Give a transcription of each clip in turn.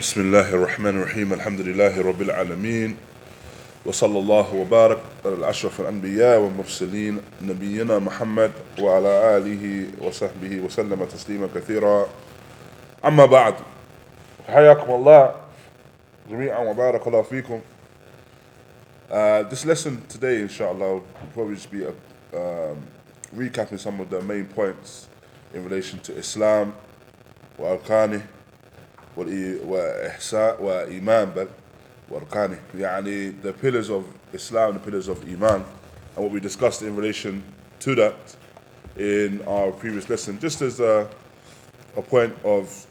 بسم الله الرحمن الرحيم الحمد لله رب العالمين وصلى الله وبارك على الأشرف الأنبياء والمرسلين نبينا محمد وعلى آله وصحبه وسلم تسليما كثيرا أما بعد حياكم الله جميعا وبارك الله فيكم Uh, this lesson today, inshallah, will probably just be a, um, recapping some of the main points in relation to Islam, وأركانه وإحساء وإيمان بل وأركانه يعني the pillars of Islam, the pillars of Iman and what we discussed in relation to that in our previous lesson just as a, a point of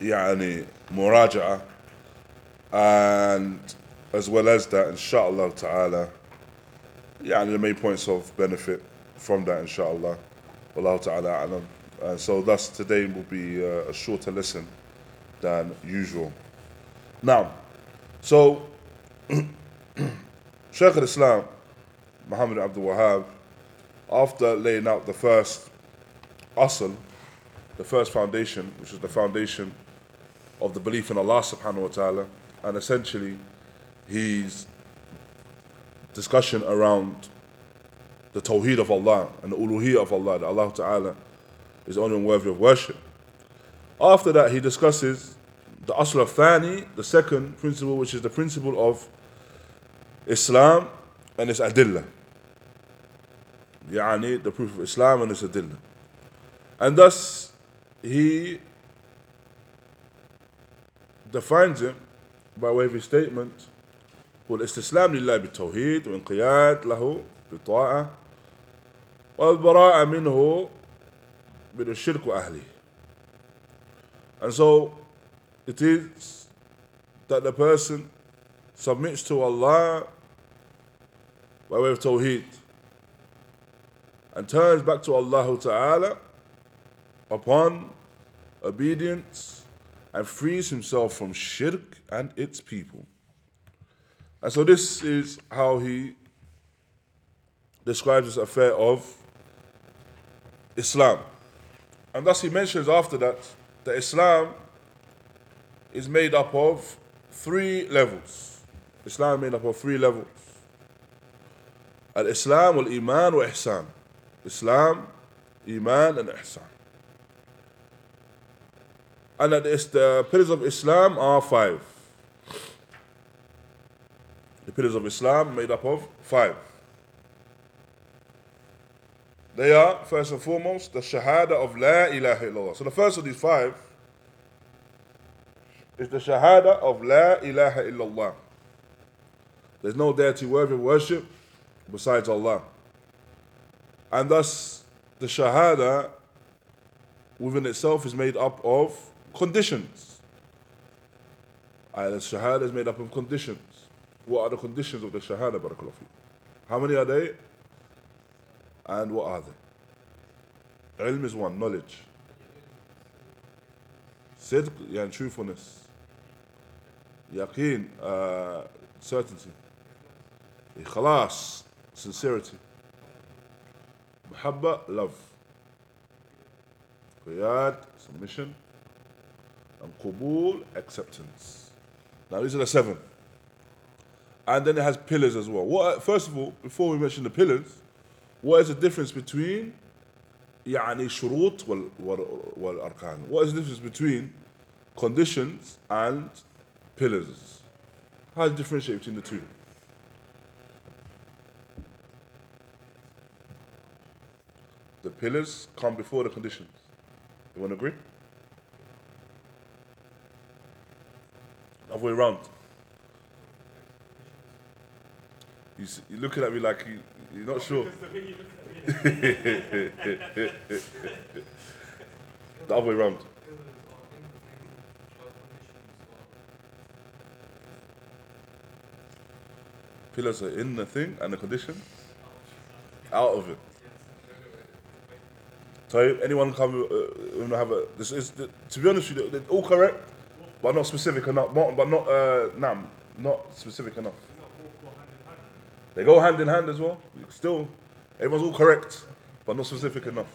يعني مراجعة and as well as that inshallah ta'ala يعني the main points of benefit from that inshallah Wallahu ta'ala a'lam. Uh, so thus today will be uh, a shorter lesson than usual. Now, so Shaykh al-Islam Muhammad Abdul Wahhab after laying out the first asl, the first foundation, which is the foundation of the belief in Allah subhanahu wa ta'ala, and essentially his discussion around the tawheed of Allah and the uluhiyah of Allah, that Allah Ta'ala is only worthy of worship. After that, he discusses the asl of thani, the second principle, which is the principle of Islam and its adillah. يعني the proof of Islam and its adillah. And thus, he defines it by way of his statement هو الاستسلام لله بالتوحيد وانقياد له بالطاعة والبراءة منه من الشرك وأهله and so it is that the person submits to Allah by way of Tawheed and turns back to Allah Ta'ala upon obedience and frees himself from shirk and its people. And so this is how he describes this affair of Islam. And thus he mentions after that that Islam is made up of three levels. Islam is made up of three levels. Al-Islam wal-Iman wa-Ihsan. Islam, Iman and Ihsan. And that is the pillars of Islam are five. The pillars of Islam made up of five. They are, first and foremost, the Shahada of La ilaha illallah. So the first of these five is the Shahada of La ilaha illallah. There's no deity worthy of worship besides Allah. And thus, the Shahada within itself is made up of conditions. And the Shahada is made up of conditions. What are the conditions of the Shahada, Barakallahu? How many are they? And what are they? Ilm is one, knowledge. Sidq, yani truthfulness. Yaqeen, uh, certainty. Ikhlas, sincerity. Muhabba, love. Qiyad, submission. And Qubul, acceptance. Now these are the seven. And then it has pillars as well. What, first of all, before we mention the pillars, what is the difference between يعني شروط وال, وال, والأركان? What is the difference between conditions and pillars? How do you differentiate between the two? The pillars come before the conditions. You want to agree? Other way around. You, s- you're looking at me like you, you're not sure. the other way around. Pillars are in the thing and the condition out of it. So anyone come uh, uh, have a this is to be honest with you they're all correct, but not specific enough. Not, but not uh, nah, not specific enough. They go hand in hand as well. Still, everyone's all correct, but not specific enough.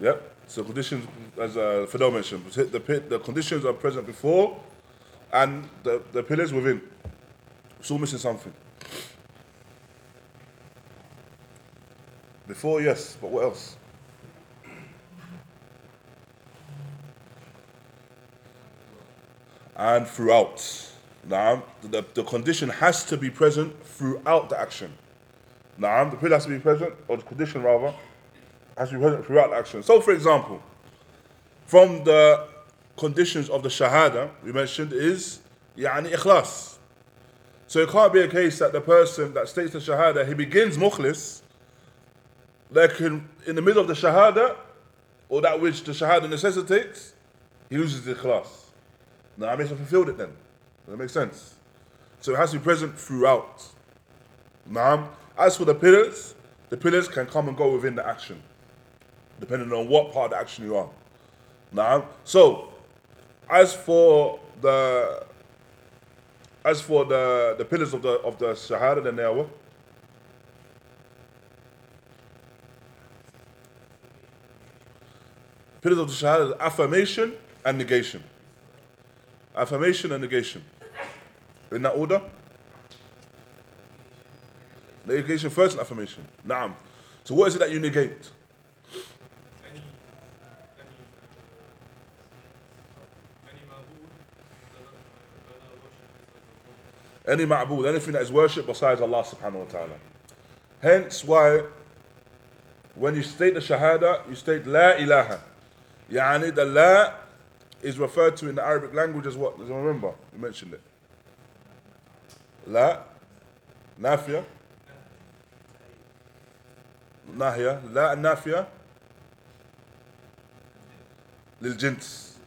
Yep. So conditions, as uh, Fidel mentioned, the, the conditions are present before and the, the pillars within. It's all missing something. Before, yes, but what else? And throughout. Now, the, the condition has to be present throughout the action. Now, the pillar has to be present, or the condition rather, has to be present throughout the action. So, for example, from the conditions of the shahada we mentioned is yani ikhlas. So it can't be a case that the person that states the shahada, he begins mukhlis, like in, in the middle of the shahada, or that which the shahada necessitates, he loses the ikhlas. Now I mean, fulfilled it then. Does that make sense? So it has to be present throughout. Now, as for the pillars, the pillars can come and go within the action, depending on what part of the action you are. Now, so as for the as for the the pillars of the of the shahada, then they are what? Pillars of the shahada affirmation and negation. Affirmation and negation. In that order? Negation first and affirmation. Naam. So what is it that you negate? Any ma'bud, anything that is worshipped besides Allah subhanahu wa ta'ala. Hence why when you state the shahada, you state la ilaha. Yani the la is referred to in the Arabic language as what? Does anyone remember? You mentioned it. La, nafia, nahya, la nafia, lil jins.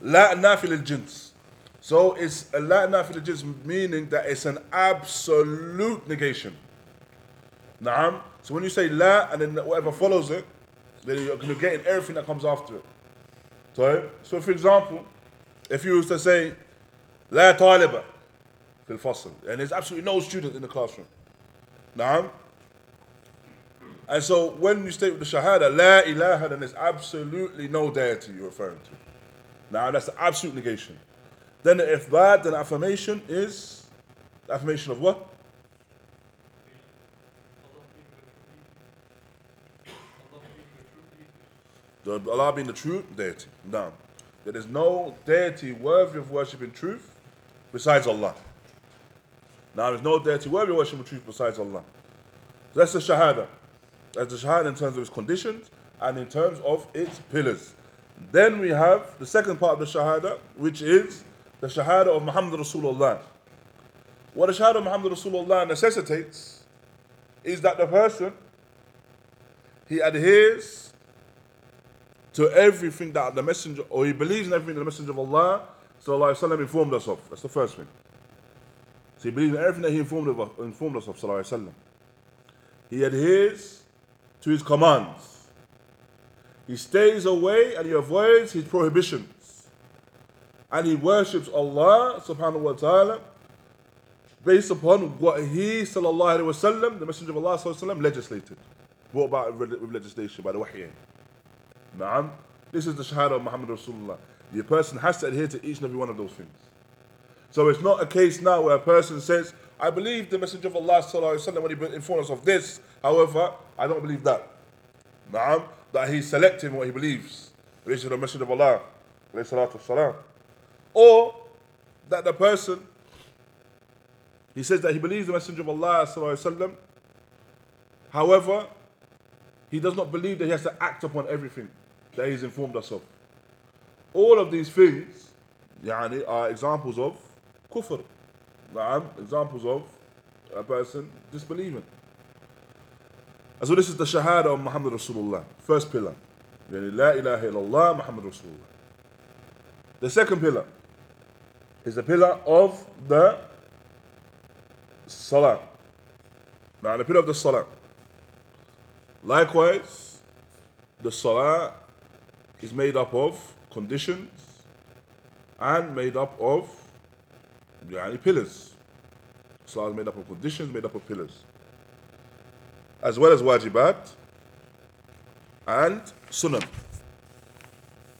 La nafi lil jins. So it's a la nafi lil jins, meaning that it's an absolute negation. Naam. So when you say la and then whatever follows it, then you're negating everything that comes after it. So, so for example, if you was to say la taliba fil fasl, and there's absolutely no student in the classroom. Naam. And so when you state with the shahada, la ilaha, then there's absolutely no deity you're referring to. Now that's the absolute negation. Then the ifbat, then affirmation is the affirmation of what? The, Allah being the true deity. No. There is no deity worthy of worship in truth besides Allah. Now there's no deity worthy of worship in truth besides Allah. So that's the Shahada. That's the Shahada in terms of its conditions and in terms of its pillars. Then we have the second part of the Shahada, which is the Shahada of Muhammad Rasulullah. What the Shahada of Muhammad Rasulullah necessitates is that the person he adheres to everything that the messenger or he believes in everything that the messenger of Allah وسلم, informed us of. That's the first thing. So he believes in everything that he informed, of, informed us of. وسلم. He adheres to his commands. He stays away and he avoids his prohibitions and he worships Allah subhanahu wa ta'ala based upon what he sallallahu alayhi wasallam, the Messenger of Allah sallallahu alayhi wasallam, legislated, brought about with legislation by the wahy. Na'am. This is the shahada of Muhammad Rasulullah. The person has to adhere to each and every one of those things. So it's not a case now where a person says, I believe the Messenger of Allah وسلم, when he informed us of this, however, I don't believe that. Na'am, that he's selecting what he believes. This is the Messenger of Allah. Or that the person, he says that he believes the Messenger of Allah, وسلم, however, he does not believe that he has to act upon everything that he's informed us of. All of these things يعني, are examples of kufr, examples of a person disbelieving. And so this is the shahada of Muhammad Rasulullah, first pillar. يعني لا إله إلا الله Muhammad Rasulullah. The second pillar, is the pillar of the salah. Now, the pillar of the salah. Likewise, the salah is made up of conditions and made up of yani, pillars. Salah is made up of conditions, made up of pillars. As well as wajibat and sunan.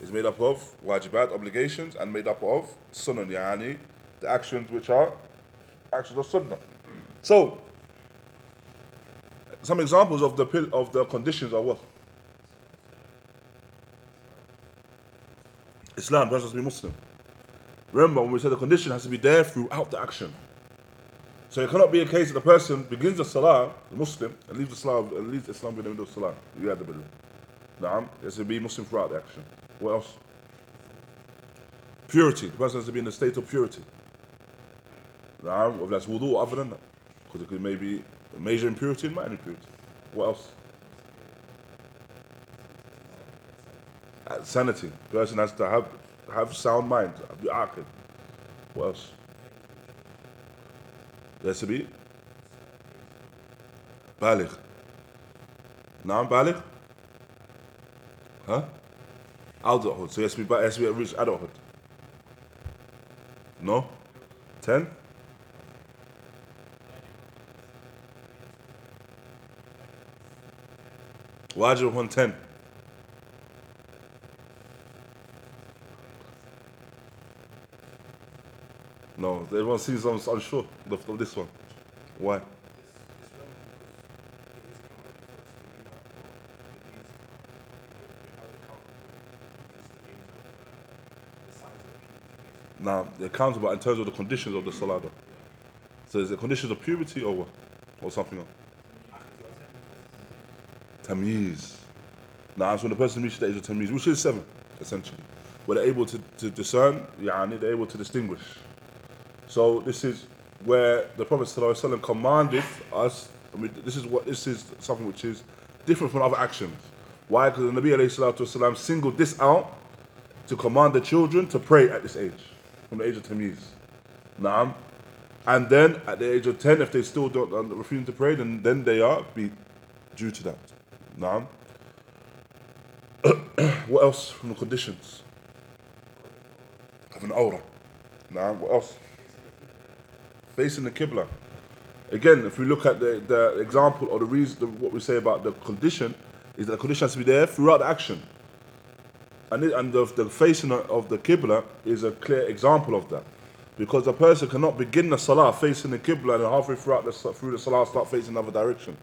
It's made up of wajibat, obligations, and made up of sunan, yani the actions which are actions of sunnah. So, some examples of the of the conditions are what? Islam, to be Muslim. Remember, when we said the condition has to be there throughout the action. So it cannot be a case that the person begins the salah, the Muslim, and leaves the salah, and leaves Islam in the middle of salah. You had the middle. Naam, it has to be Muslim throughout the action. What else? Purity. The person has to be in a state of purity. Naam, whether that's wudu or other than that. Because it could maybe a major impurity and minor impurity. What else? Sanity. The person has to have have sound mind. Be aqid. What else? There has to be بالغ نعم بالغ huh adulthood so it has to be, it has to be reach adulthood no 10 واجب upon 10 No everyone seems I'm unsure of this one why Now, they're accountable in terms of the conditions of the though. So is it conditions of puberty or what? Or something else? Tamyiz. Now, that's when the person reaches the age of tamyiz, which is seven, essentially. Where they're able to, to discern, yani, they're able to distinguish. So this is where the Prophet ﷺ commanded us, I mean, this is what this is something which is different from other actions. Why? Because the Nabi ﷺ singled this out to command the children to pray at this age, from the age of Tamiz. Naam. And then at the age of 10, if they still don't uh, refuse to pray, then, then they are be due to that. Naam. what else from the conditions? Have an aura. Naam. What else? Facing the Qibla. Again, if we look at the, the example or the reason, the, what we say about the condition, is that the condition has to be there throughout the action. And, it, and the, the facing of the Qibla is a clear example of that. Because a person cannot begin the Salah facing the Qibla and halfway throughout the, through the Salah start facing another direction.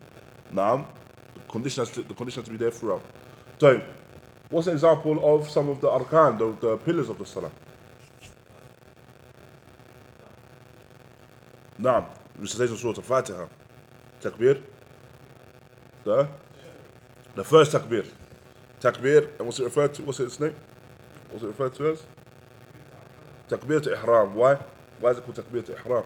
Now, the condition has to, the condition has to be there throughout. So, what's an example of some of the arkan, the, the pillars of the Salah? نعم recitation Surah Al-Fatiha. Takbir. The, the first takbir. Takbir, what's it referred to? What's its name? What's it referred to as? Takbiratul Ihram. Why? Why is it called Takbiratul Ihram?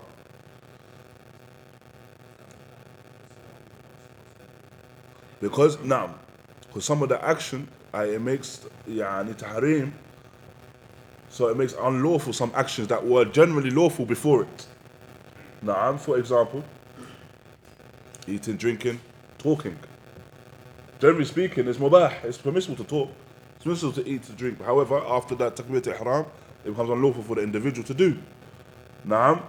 Because, now, because some of the action, uh, it makes يعني, tahrim, so it makes unlawful some actions that were generally lawful before it. Naam, for example, eating, drinking, talking. Generally speaking, it's mubah, it's permissible to talk, it's permissible to eat, to drink. However, after that takbir ihram, it becomes unlawful for the individual to do. Naam,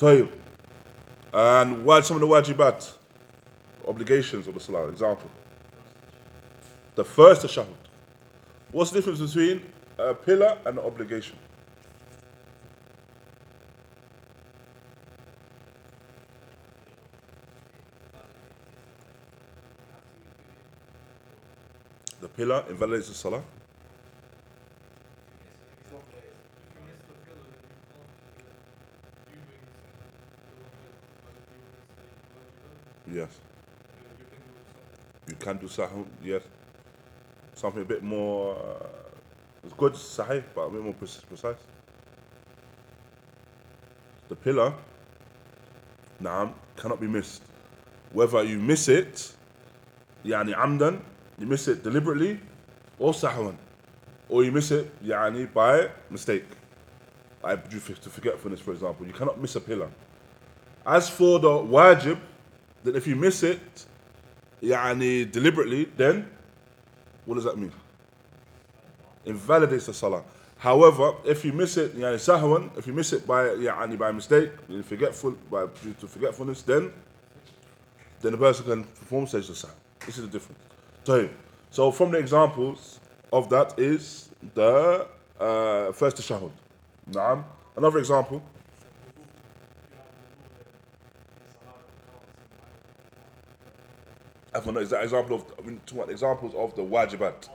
tayyib. And what some of the wajibat, obligations of the salah, example. The first tashahud. What's the difference between a pillar and an obligation? Pillar invalidates the salah. Yes. You can do sahun, yes. Something a bit more, uh, it's good, sahih, but a bit more precise. The pillar, naam, cannot be missed. Whether you miss it, yani amdan, you miss it deliberately, or sahwan, or you miss it yani by mistake, I due to forgetfulness, for example. You cannot miss a pillar. As for the wajib, then if you miss it, yani deliberately, then what does that mean? Invalidates the salah. However, if you miss it, yani sahwan, if you miss it by yani by mistake, forgetful by due to forgetfulness, then then the person can perform sajda sahw. This is the difference. So, So from the examples of that is the uh, first tashahud. Naam. Another example. Afwan, is that example of I mean, examples of the wajibat?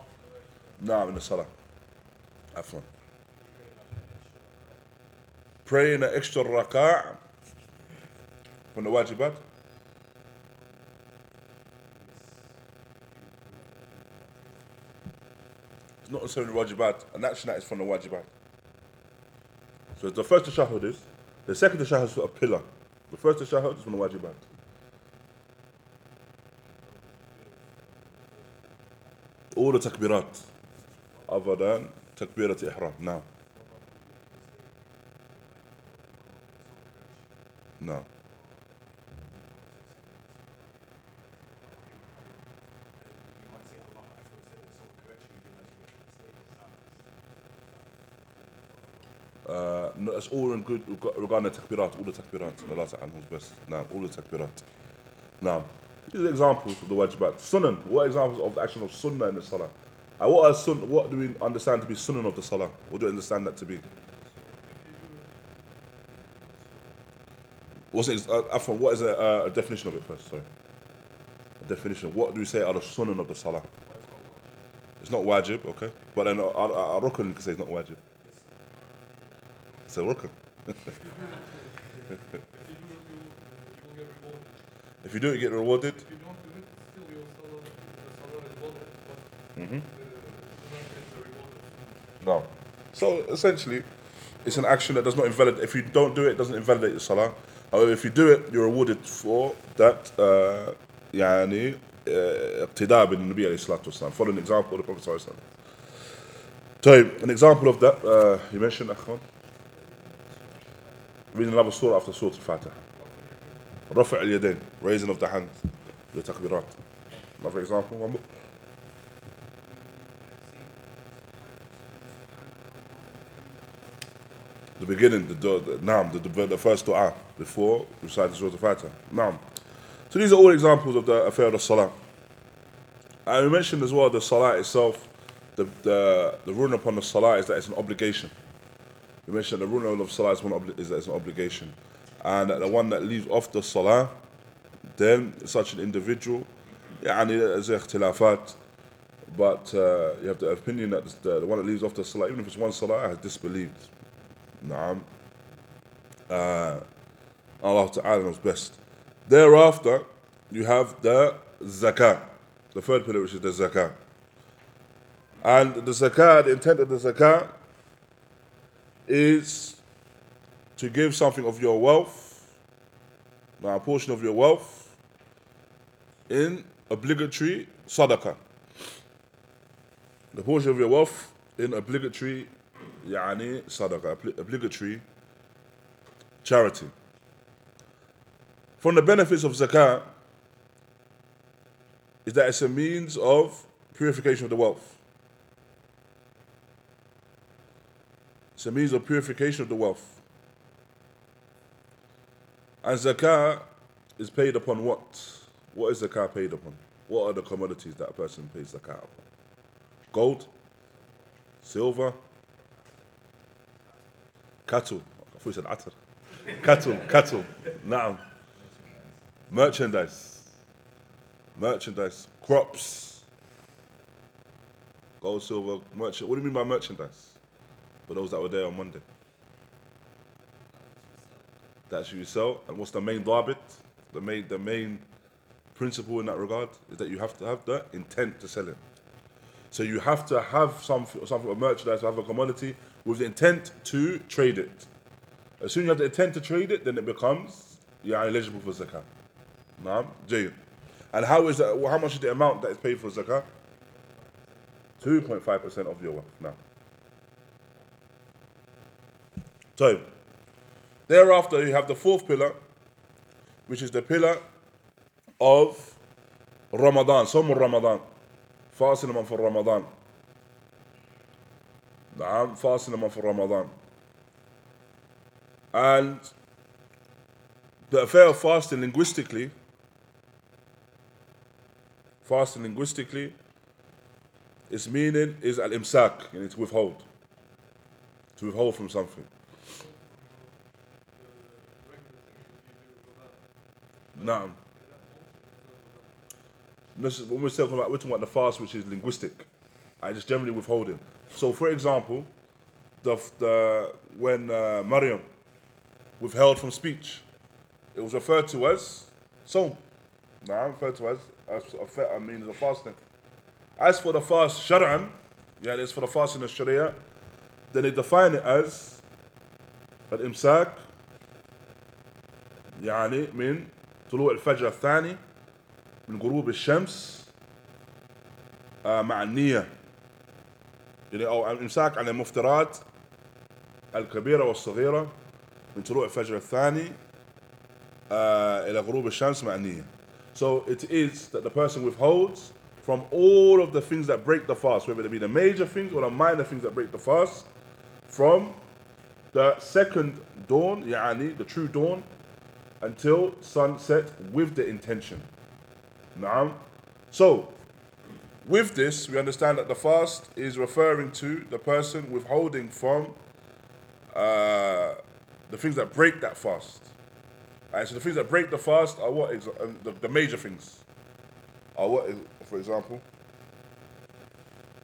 Naam in the salah. Afwan. Praying an extra rak'ah from the wajibat. Not necessarily wajibat, an action that is from the wajibat. So the first tashahud is, the second tashahud is a pillar. The first tashahud is from the wajibat. All the takbirat, other than takbirat ihram. Now. No. Uh, all in good regarding the takbirat, all the takbirat. Allah Ta'ala knows best. Now, all the takbirat. Now, these are examples of the wajibat. Sunan, what examples of the action of sunnah in the salah? Uh, what, are sun, what do we understand to be sunnah of the salah? What do we understand that to be? What's it, uh, Afwan, what is a, uh, a definition of it first? Sorry. A definition. What do we say are the sunnah of the salah? It's not wajib, okay? But then a, a, a rukun can say it's not wajib. It's a rukun. if you do it, you get rewarded. If you don't do it, still your salah, the salah is valid, but Mhm. uh, you don't get the reward of No. So essentially, it's an action that does not invalidate. If you don't do it, it doesn't invalidate your salah. However, if you do it, you're rewarded for that. Uh, يعني uh, اقتداء بالنبي عليه الصلاة والسلام. Follow an example of the Prophet صلى الله عليه وسلم. طيب, an example of that, uh, you mentioned أخوان. Reading another surah after Surah Al-Fatiha. رفع اليدين, raising of the hands, the takbirat. Another example, one more. the beginning, the, the, the Naam, the, the, the first dua before reciting Surah Al-Fatiha. Naam. So these are all examples of the affair of the Salah. And we mentioned as well the Salah itself, the, the, the ruling upon the Salah is that it's an obligation. We mentioned the ruling of Salah is, one obli- is that it's an obligation. And that the one that leaves off the Salah, then such an individual, يعني there's اختلافات, but uh, you have the opinion that the, the one that leaves off the Salah, even if it's one Salah, has disbelieved. Naam. Uh, Allah Ta'ala knows best. Thereafter, you have the zakah, the third pillar, which is the zakah. And the zakah, the intent of the zakah is to give something of your wealth, now a portion of your wealth, in obligatory sadaqah. The portion of your wealth in obligatory يعني صدقة obligatory charity. From the benefits of zakah is that it's a means of purification of the wealth. It's a means of purification of the wealth. And zakah is paid upon what? What is zakah paid upon? What are the commodities that a person pays zakah upon? Gold, silver, cattle. I thought you said atar. Cattle, cattle. Naam. Merchandise. Merchandise. Crops. Gold, silver, merchant. What do you mean by merchandise? For those that were there on Monday. That's you sell. And what's the main dabit? The main, the main principle in that regard is that you have to have the intent to sell it. So you have to have something, something of merchandise, have a commodity with the intent to trade it. As soon as you have the intent to trade it, then it becomes you're eligible for zakah. Naam, jayyid. And how is that? How much is the amount that is paid for zakah? Two point five percent of your wealth. Now, so thereafter you have the fourth pillar, which is the pillar of Ramadan, Som Ramadan, fasting a month for Ramadan. نعم fasting a month for Ramadan. And the affair of fasting linguistically, fasting linguistically its meaning is al imsak, you need to withhold. To withhold from something. Naam. This is when we're talking about we're talking about the fast, which is linguistic. I just generally withholding. So, for example, the the when uh, Maryam withheld from speech, it was referred to as sawm. Now, I'm referred to as, as a I mean, the fasting. As for the fast shar'an, yeah, it's for the fasting of Sharia, then they define it as الإمساك يعني من طلوع الفجر الثاني من غروب الشمس آه، مع النية يعني أو الإمساك عن المفترات الكبيرة والصغيرة من طلوع الفجر الثاني آه، إلى غروب الشمس مع النية So it is that the person withholds from all of the things that break the fast, whether they be the major things or the minor things that break the fast, from the second dawn, يعني the true dawn, until sunset with the intention. Naam. So, with this, we understand that the fast is referring to the person withholding from uh, the things that break that fast. Alright, so the things that break the fast are what? exa- um, the, the major things are what? For example,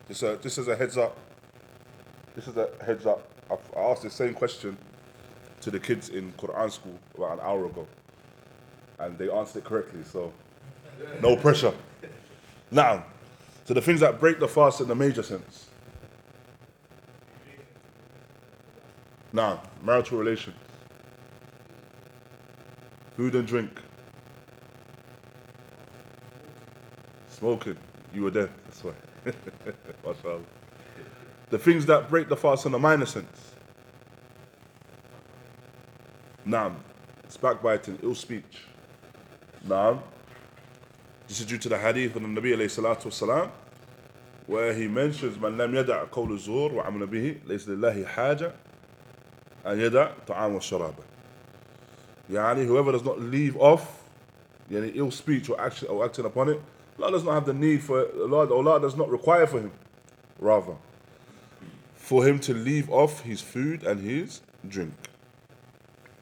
this, uh, this is a heads up. This is a heads up. I've, I asked the same question to the kids in Quran school about an hour ago, and they answered it correctly. So, no pressure. Now, so the things that break the fast in the major sense. Now, marital relations, food and drink, smoking. You were there. That's why. The things that break the fast in the minor sense. Naam. It's backbiting, ill speech. Naam. This is due to the hadith of the Nabi alayhi salatu wasalam, where he mentions من لم يدع قول الزور وعمل به ليس لله حاجة أن يدع طعام والشراب. يعني whoever does not leave off yani ill speech or action or acting upon it, Allah does not have the need for it. Allah, Allah does not require for him, rather, for him to leave off his food and his drink.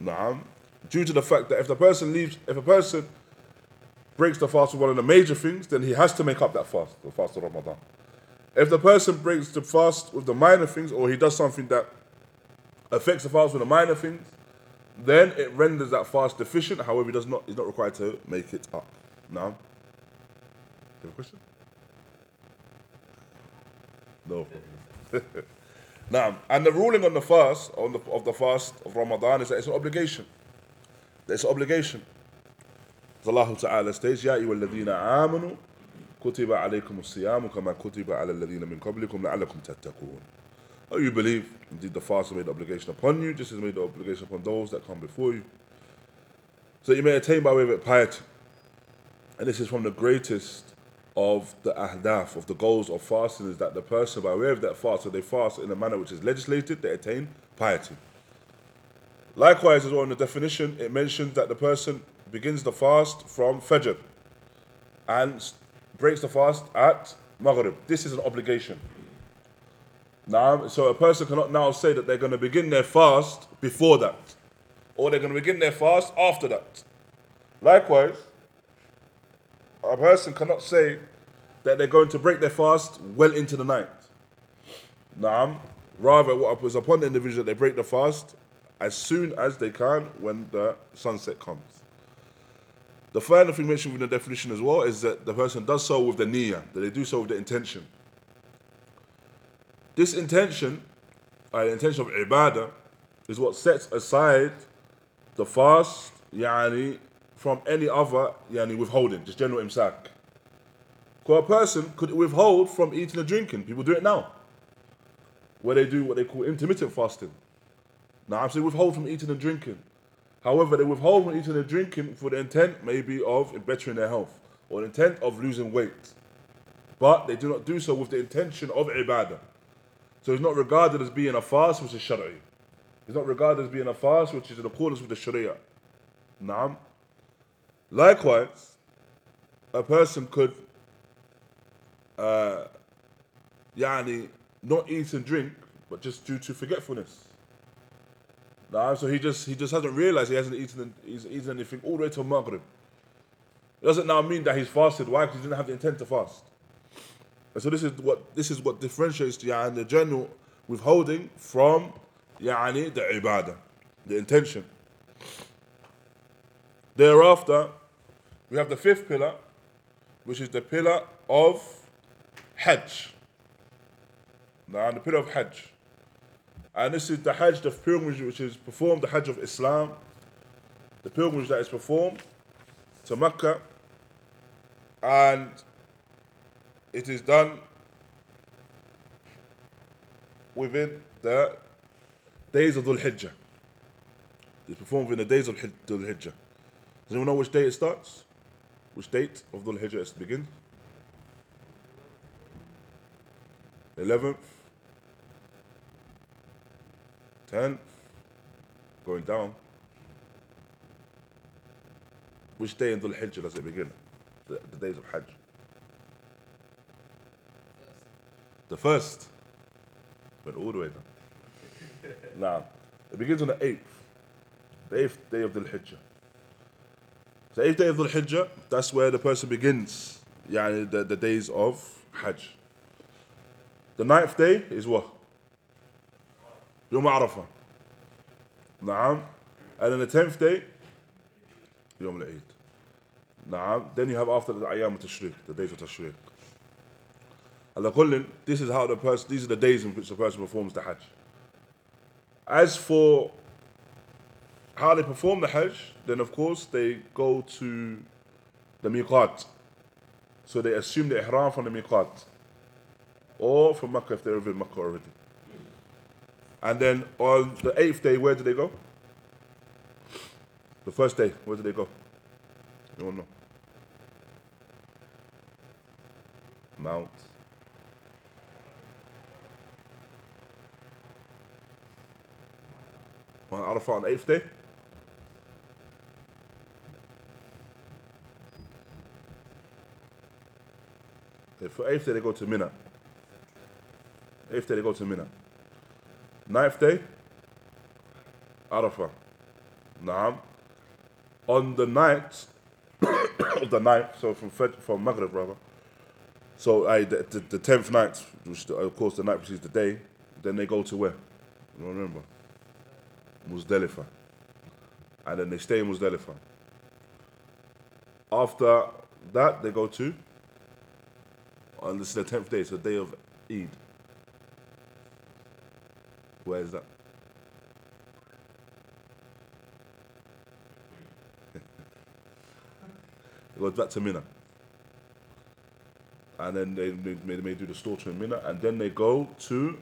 Naam. Due to the fact that if the person leaves, if a person breaks the fast with one of the major things, then he has to make up that fast, the fast of Ramadan. If the person breaks the fast with the minor things, or he does something that affects the fast with the minor things, then it renders that fast deficient. However, he does not, he's not required to make it up. Now, you have a question? No. now, and the ruling on the fast, on the, of the fast of Ramadan is that it's an obligation. That it's an obligation. As Allah Ta'ala states, يا أيها الذين آمنوا كتب عليكم الصيام كما كتب على الذين من قبلكم لعلكم تتقون. Oh, you believe, indeed the fast is made obligation upon you, just as made the obligation upon those that come before you. So you may attain by way of it piety. And this is from the greatest of the ahdaf, of the goals of fasting, is that the person, by way of that fast, so they fast in a manner which is legislated, they attain piety. Likewise, as well in the definition, it mentions that the person begins the fast from Fajr and breaks the fast at Maghrib. This is an obligation. Now, so a person cannot now say that they're going to begin their fast before that, or they're going to begin their fast after that. Likewise, a person cannot say that they're going to break their fast well into the night. Naam. Rather, what was upon the individual that they break the fast as soon as they can when the sunset comes. The final thing mentioned within the definition as well is that the person does so with the niyyah, that they do so with the intention. This intention, uh, the intention of ibadah, is what sets aside the fast, yani, from any other yani, withholding, just general imsak. Because a person could withhold from eating and drinking. People do it now, where they do what they call intermittent fasting. Now, I'm saying withhold from eating and drinking. However, they withhold from eating and drinking for the intent maybe of bettering their health or the intent of losing weight. But they do not do so with the intention of ibadah. So it's not regarded as being a fast which is shari'i. It's not regarded as being a fast which is in accordance with the sharia. Naam. Likewise, a person could uh, yani, not eat and drink, but just due to forgetfulness. Nah, so he just he just hasn't realized he hasn't eaten he's eaten anything all the way till Maghrib. It doesn't now mean that he's fasted. Why? Because he didn't have the intent to fast. And so this is what this is what differentiates yani, the general withholding from yani, the ibadah, the intention. Thereafter, we have the fifth pillar, which is the pillar of Hajj. Now, the pillar of Hajj. And this is the Hajj, the pilgrimage which is performed, the Hajj of Islam, the pilgrimage that is performed to Mecca, and it is done within the days of Dhul Hijjah. It's performed within the days of Dhul Hijjah. Does anyone know which day it starts? Which date of Dhul Hijjah it begin? 11th, 10th, going down. Which day in Dhul Hijjah does it begin? The, the days of Hajj. The first. Went all the way down. now, it begins on the 8th. The 8th day of Dhul Hijjah. The 8th day of Dhul Hijjah, that's where the person begins yani the, the days of Hajj. The ninth day is what? Yom Arafah. Naam. And then the tenth day, Yom al-Eid. Naam. Then you have after the Ayyam al-Tashriq, the days of Tashriq. This is how the person, these are the days in which the person performs the Hajj. As for how they perform the Hajj, then of course they go to the Miqat. So they assume the Ihram from the Miqat or from Makkah if they're in Makkah already. And then on the eighth day, where do they go? The first day, where do they go? You don't know. Mount. On Arafah on the eighth day? For eighth day, they go to Mina. Eighth day, they go to Mina. Ninth day, Arafah. Naam. On the night of the ninth, so from Fajr, from Maghrib, rather. So I, the, the, the tenth night, which of course the night precedes the day, then they go to where? I don't remember. Muzdalifah. And then they stay in Muzdalifah. After that, they go to, and this is the tenth day, the day of Eid. Where is that? it goes back to Mina. And then they, they, may, they may do the slaughter in Mina, and then they go to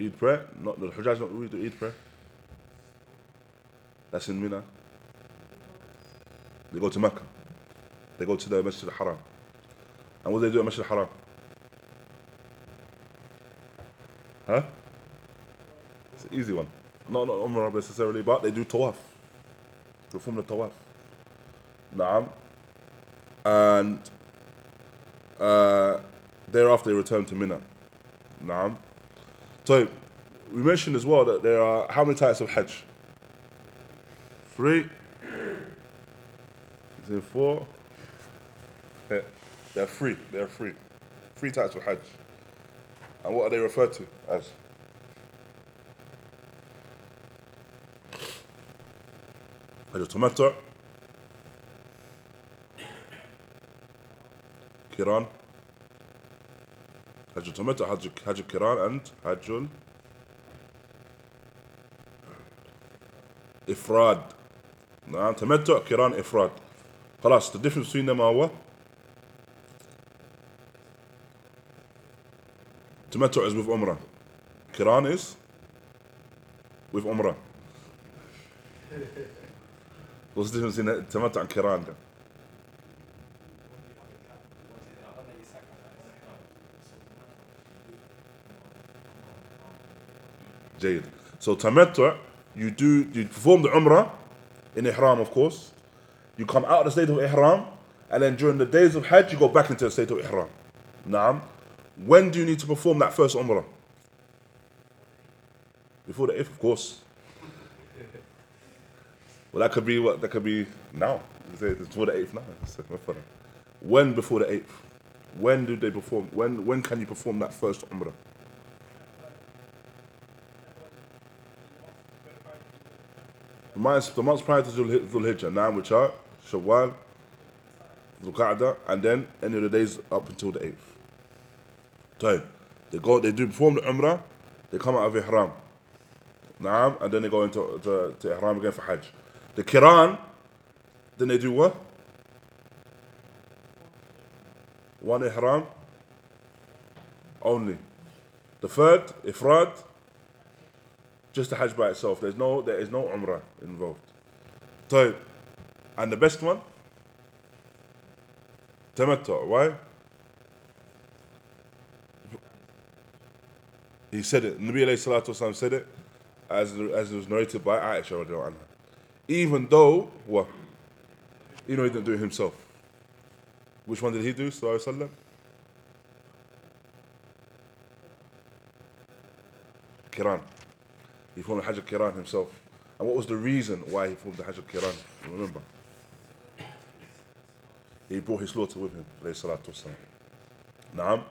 Eid prayer. Not the Hajjaj, not we do Eid prayer. That's in Mina. They go to Mecca. They go to the Masjid al-Haram. And what do they do at Masjid al-Haram? Huh? It's an easy one. Not not Umrah necessarily, but they do tawaf. Perform the tawaf. Naam. And uh, thereafter they return to Mina. Naam. So we mentioned as well that there are how many types of Hajj? Three. Is it four? They're three. They're three. Three types of Hajj. And what are they referred to as? Hajj Tamattu, Kiran, Hajj Tamattu, Hajj, Hajj Kiran, and Hajjul Ifrad. نعم تمتع كيران إفراد خلاص the difference between them are what? تمتع with Umrah. Kiran is with Umrah. What's the difference in تمتع and Kiran then? So tamattu, you do you perform the Umrah in Ihram of course. You come out of the state of Ihram and then during the days of Hajj you go back into the state of Ihram. Naam. When do you need to perform that first umrah? Before the if, of course. Well, that could be what that could be now. Before the eighth now. When before the eighth? When do they perform? When when can you perform that first umrah? The months, the months prior to Dhul Hijjah, nine which are Shawwal, Dhul and then any of the days up until the eighth. So they go, they do perform the Umrah, they come out of Ihram. Naam, and then they go into to, to Ihram again for Hajj. The Kiran, then they do what? One Ihram only. The third, Ifrad, just the Hajj by itself. There's no, there is no Umrah involved. So, and the best one? Tamattu. Why? He said it. Nabi alayhi salatu said it as, as it was narrated by Aisha anha. Even though, what? You know he didn't do it himself. Which one did he do, sallallahu alayhi wa? Kiran. He formed the Hajj Kiran himself. And what was the reason why he formed the Hajj Kiran? Remember? He brought his slaughter with him, alayhi salatu wasalam. Naam.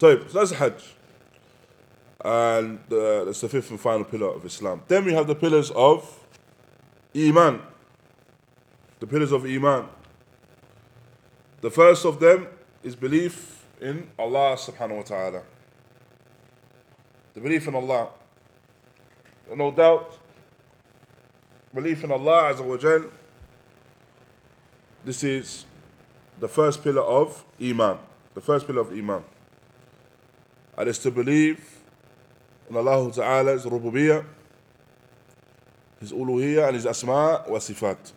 So that's the Hajj. And uh, that's the fifth and final pillar of Islam. Then we have the pillars of Iman. The pillars of Iman. The first of them is belief in Allah subhanahu wa ta'ala. The belief in Allah. No doubt, belief in Allah Azza wa Jal, this is the first pillar of Iman. The first pillar of Iman. And it's to believe in Allah Ta'ala's Rububiyyah, His Uluhiyyah, and His Asma wa Sifat.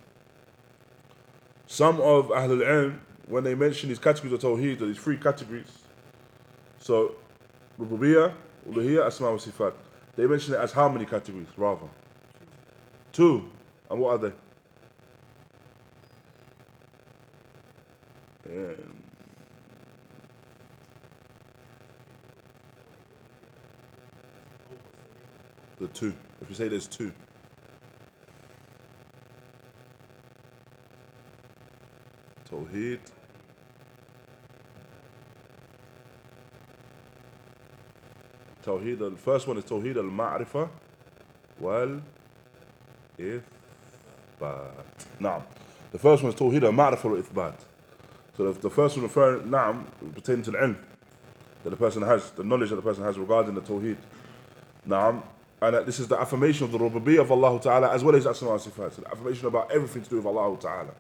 Some of Ahlul Ilm, when they mention these categories of Tawheed, these three categories, so Rububiyyah, Uluhiyyah, Asma wa Sifat, they mention it as how many categories, rather? Two. And what are they? Um, the two. If you say there's two. Tawheed. Tawheed. The first one is Tawheed al-Ma'rifah wal Ithbat. Naam. The first one is Tawheed al-Ma'rifah wal Ithbat. So the, the first one referring, Naam, pertaining to the ilm that the person has, the knowledge that the person has regarding the Tawheed. Naam. And that this is the affirmation of the rububiyyah of Allah Ta'ala as well as Asma wa Sifat. The affirmation about everything to do with Allah Ta'ala.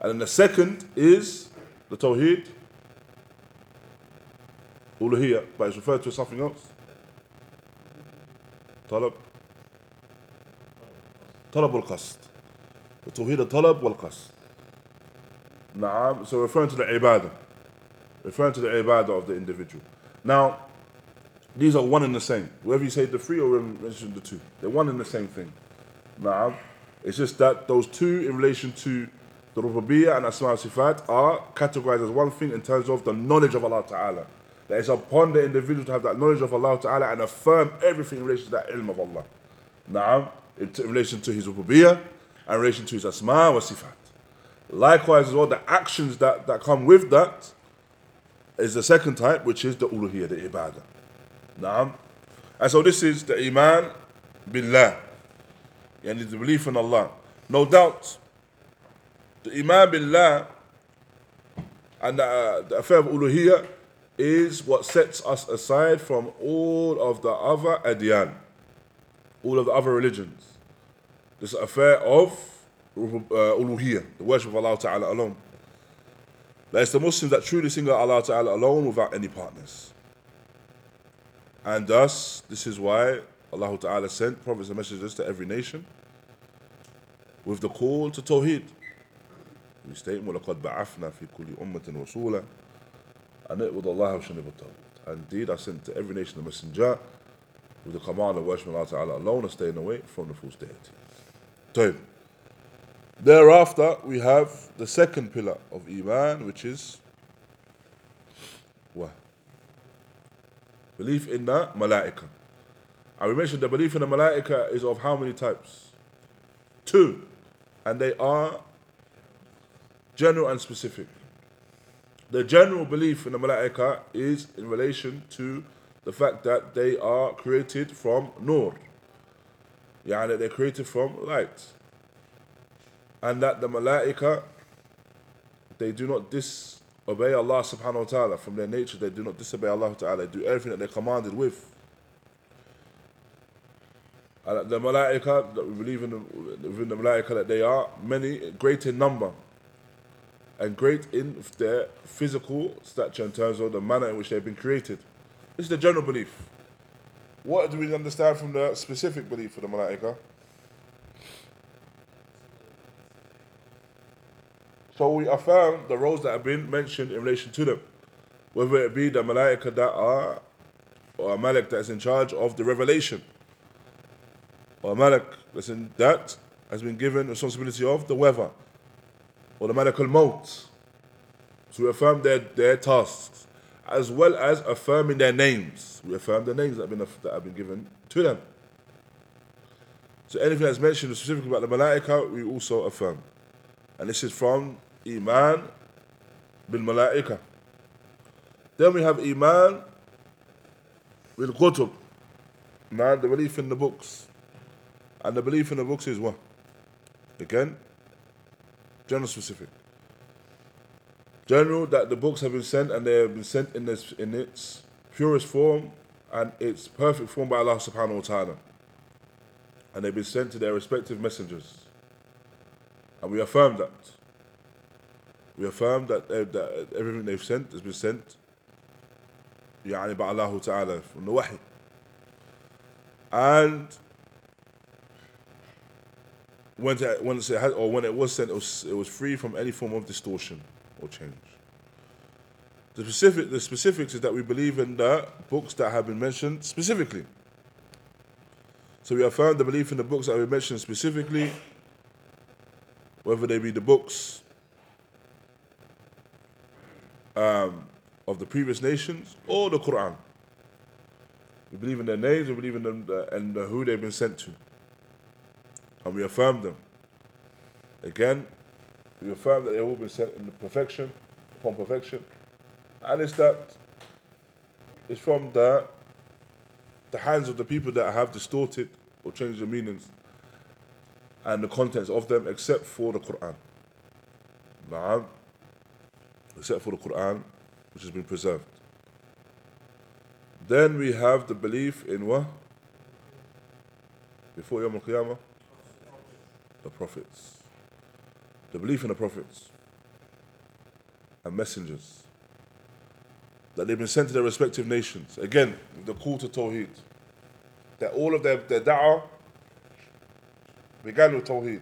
And then the second is the Tawheed, Uluhiyya, but it's referred to as something else. Talab. Talab al Qasd. The Tawheed al Talab wal Qasd. Naam, so referring to the ibadah. Referring to the ibadah of the individual. Now, these are one and the same. Whether you say the three or mention the two, they're one and the same thing. Now, it's just that those two in relation to the Rububiyyah and Asma Sifat are categorized as one thing in terms of the knowledge of Allah Ta'ala. That it's upon the individual to have that knowledge of Allah Ta'ala and affirm everything in relation to that ilm of Allah. Now, in in relation to His Rububiyyah and in relation to His Asma wa Sifat. Likewise, as well, the actions that, that come with that is the second type, which is the uluhiyyah, the ibadah. Naam. And so this is the iman billah. Yani the belief in Allah. No doubt, the iman billah and the, uh, the affair of uluhiyyah is what sets us aside from all of the other adyan, all of the other religions. This affair of uh, uluhiyyah, the worship of Allah Ta'ala alone. That is the Muslims that truly sing Allah Ta'ala alone without any partners. And thus, this is why Allah Ta'ala sent prophets and messengers to every nation with the call to Tawheed. We state, وَلَقَدْ بَعَثْنَا فِي كُلِّ أُمَّةٍ رَسُولًا أَنْ اعْبُدُوا اللَّهَ وَاجْتَنِبُوا الطَّاغُوتَ Indeed, I sent to every nation a messenger with the command of worshiping Allah Ta'ala alone and staying away from the false deities. طيب. Thereafter, we have the second pillar of Iman, which is Belief in the malaika. And we mentioned the belief in the malaika is of how many types? Two. And they are general and specific. The general belief in the malaika is in relation to the fact that they are created from nur. Yeah, that they're created from light. And that the malaika, they do not disobey Allah subhanahu wa ta'ala. From their nature, they do not disobey Allah ta'ala. They do everything that they're commanded with. And the malaika, that we believe in the, within the malaika that they are many, great in number and great in their physical stature in terms of the manner in which they've been created. This is the general belief. What do we understand from the specific belief of the malaika? So we affirm the roles that have been mentioned in relation to them, whether it be the malaika that are, or a malik that is in charge of the revelation, or a malik that's in, that has been given responsibility of the weather, or the malik al-maut. So we affirm their, their tasks, as well as affirming their names. We affirm the names that have been, that have been given to them. So anything that's mentioned specifically about the malaika, we also affirm. And this is from Iman bil Malaika. Then we have Iman bil Kutub. Man, the belief in the books. And the belief in the books is what? Again, general specific. General that the books have been sent and they have been sent in this in its purest form and its perfect form by Allah subhanahu wa ta'ala. And they've been sent to their respective messengers. And we affirm that. We affirm that, uh, that everything they've sent has been sent يعني by Allah Ta'ala from the Wahi. And when it, when it had, or when it was sent, it was, it was free from any form of distortion or change. The specific, the specifics is that we believe in the books that have been mentioned specifically. So we affirm the belief in the books that have been mentioned specifically, whether they be the books um, of the previous nations or the Quran. We believe in their names, we believe in them uh, and uh, who they've been sent to. And we affirm them. Again, we affirm that they've all been sent in perfection, upon perfection. And it's that it's from the the hands of the people that have distorted or changed the meanings and the contents of them except for the Quran. Na'am. Except for the Quran, which has been preserved. Then we have the belief in what? Before Yom Al-Qiyamah? The prophets. The belief in the prophets and messengers. That they've been sent to their respective nations. Again, the call to Tawheed. That all of their, their da'wah began with Tawheed.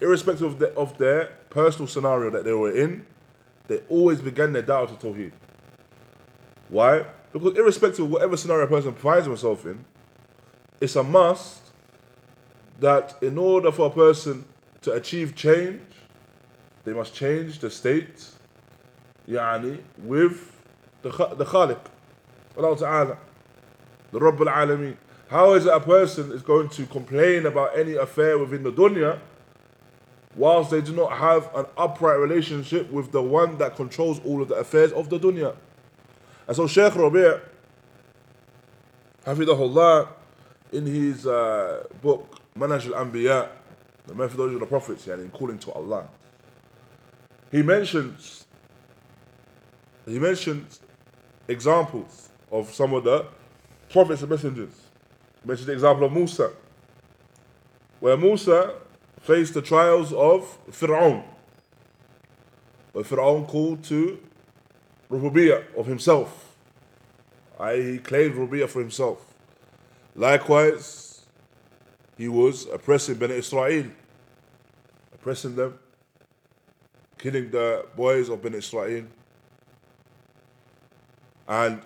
Irrespective of, the, of their personal scenario that they were in, they always began their da'wah to Tawheed. Why? Because irrespective of whatever scenario a person finds himself in, it's a must that in order for a person to achieve change, they must change the state, yani, with the, the Khaliq, Allah Ta'ala, the Rabb al-Alameen. How is it a person is going to complain about any affair within the dunya whilst they do not have an upright relationship with the one that controls all of the affairs of the dunya? And so Shaykh Rabi' Hafidahullah in his uh, book Manhaj al-Anbiya, the methodology of the prophets, yani in calling to Allah, he mentions he mentions examples of some of the prophets and messengers. He mentions the example of Musa, where Musa faced the trials of Fir'aun, But Fir'aun called to Rububiyyah of himself. I, he claimed Rububiyyah for himself. Likewise, he was oppressing Bani Israel, oppressing them, killing the boys of Bani Israel. And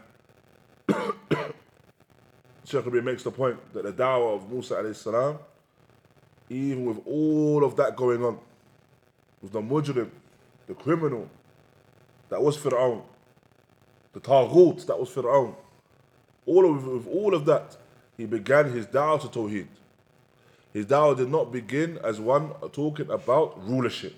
Rabi makes the point that the dawah of Musa alayhi salam, even with all of that going on, with the mujrim, the criminal, that was Fir'aun, the Taghut, that was Fir'aun. All of, with all of that, he began his da'wah to Tawheed. His da'wah did not begin as one talking about rulership.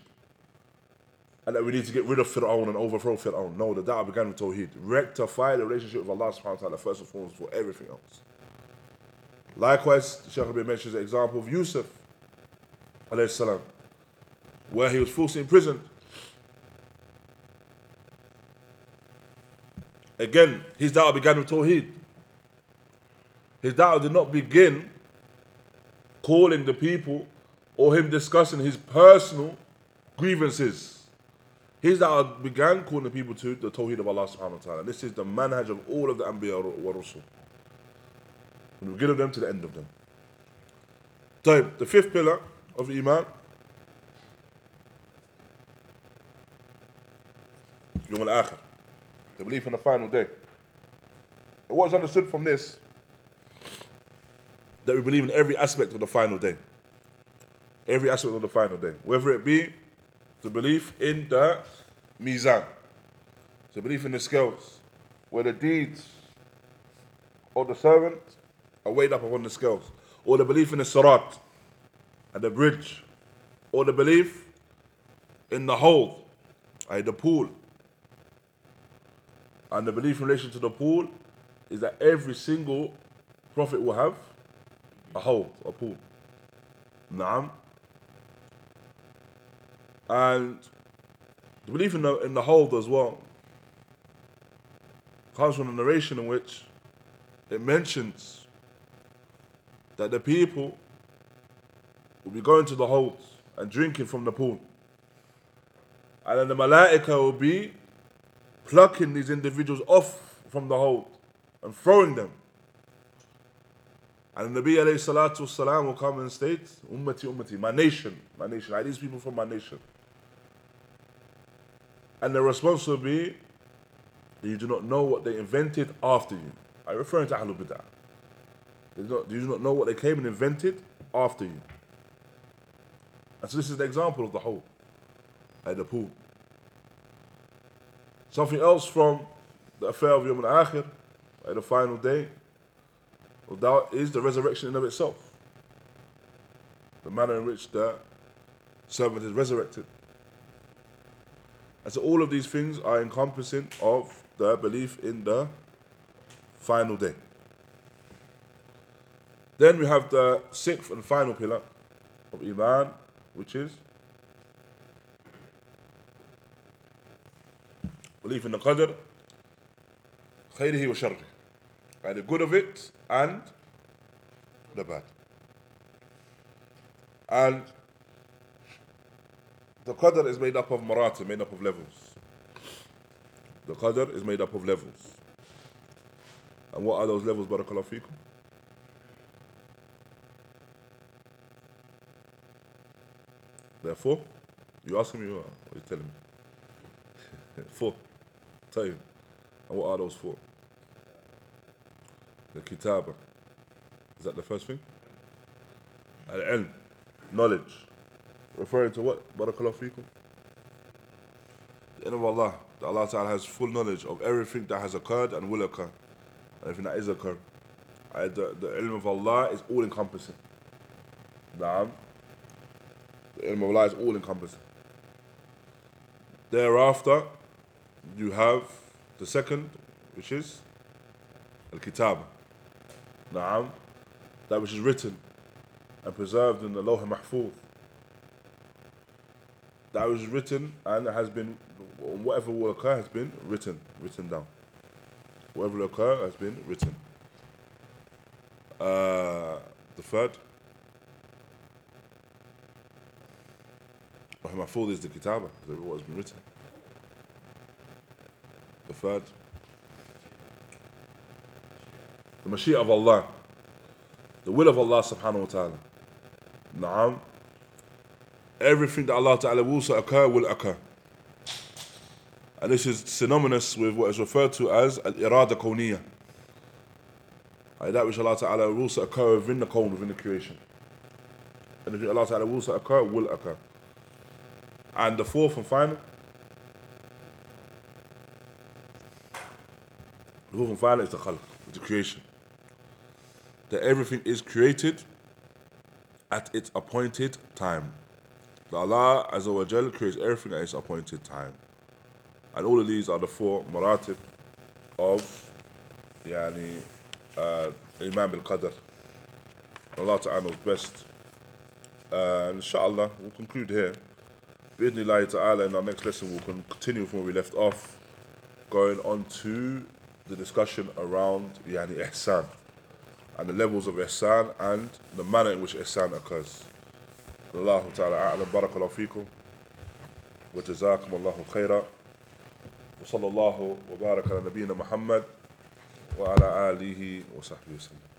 And that we need to get rid of Fir'aun and overthrow Fir'aun. No, the da'wah began with Tawheed. Rectify the relationship with Allah subhanahu wa ta'ala first and foremost for everything else. Likewise, Shaykh Rabi mentions the example of Yusuf, salam, where he was falsely imprisoned. Again, his da'wah began with Tawheed. His da'wah did not begin calling the people or him discussing his personal grievances. His da'wah began calling the people to the Tawheed of Allah subhanahu wa ta'ala. This is the manhaj of all of the Anbiya wa Rusul. From the beginning of them to the end of them. So, the fifth pillar of Iman Yawm al-Akhir. The belief in the final day. It was understood from this that we believe in every aspect of the final day. Every aspect of the final day. Whether it be the belief in the Mizan, the belief in the scales, where the deeds of the servant are weighed up upon the scales, or the belief in the Sirat and the bridge, or the belief in the Hawd, i.e. the pool. And the belief in relation to the pool is that every single prophet will have a Hawd, a pool. Naam. And the belief in the, in the Hawd as well comes from a narration in which it mentions that the people will be going to the Hawds and drinking from the pool. And then the malaika will be plucking these individuals off from the Hawd and throwing them. And the Nabi alayhi salatu wasalam will come and state, Ummati, Ummati, my nation, my nation, I these people from my nation. And the response will be, you do not know what they invented after you. I'm referring to Ahlul Bid'ah. Do you not know what they came and invented after you. And so this is the example of the Hawd, like the pool. Something else from the affair of Yom al-Akhir, like the final day, that is the resurrection in of itself. The manner in which the servant is resurrected. And so all of these things are encompassing of the belief in the final day. Then we have the sixth and final pillar of Iman, which is belief in the Qadr, khayrihi wa sharrih. Right, the good of it and the bad. And the Qadr is made up of maratib, made up of levels. The Qadr is made up of levels. And what are those levels, Barakallahu feekum? Therefore, you asking me what? What are you telling me? four. Tell you. And what are those four? The kitaba. Is that the first thing? Al-ilm. Knowledge. Referring to what? Barakallahu feekum. The ilm of Allah. That Allah Ta'ala has full knowledge of everything that has occurred and will occur. And everything that is occurring. Uh, the, the ilm of Allah is all encompassing. Ilm of Allah is all encompassing. Thereafter, you have the second, which is Al Kitab. Naam. That which is written and preserved in the Lawh Mahfuz. That was written and has been, whatever will occur has been written, written down. Whatever will occur has been written. Uh, the third, Lawh Mahfuz is the Kitabah, is what has been written. The third, the Mashi'ah of Allah, the will of Allah subhanahu wa ta'ala. Naam. Everything that Allah ta'ala will occur will occur. And this is synonymous with what is referred to as al-irada kawniyah. That which Allah ta'ala will occur within the kawn, within the creation. And if Allah ta'ala will occur, will occur. And the fourth and final, The fourth and final is the khalq, the creation. That everything is created at its appointed time. That Allah Azza creates everything at its appointed time. And all of these are the four maratib of yani, uh, Iman bil Qadr. Allah Ta'ala knows best. Uh, inshallah, we'll conclude here. Bidnillahi Ta'ala, in our next lesson, we'll continue from where we left off, going on to the discussion around yani, ihsan and the levels of ihsan and the manner in which ihsan occurs. Allah Ta'ala a'lam, barakallahu fikum, wa jazakum Allahu khaira, wa sallallahu wa baraka ala nabiyyina Muhammad wa ala alihi wa sahbihi wa sallam.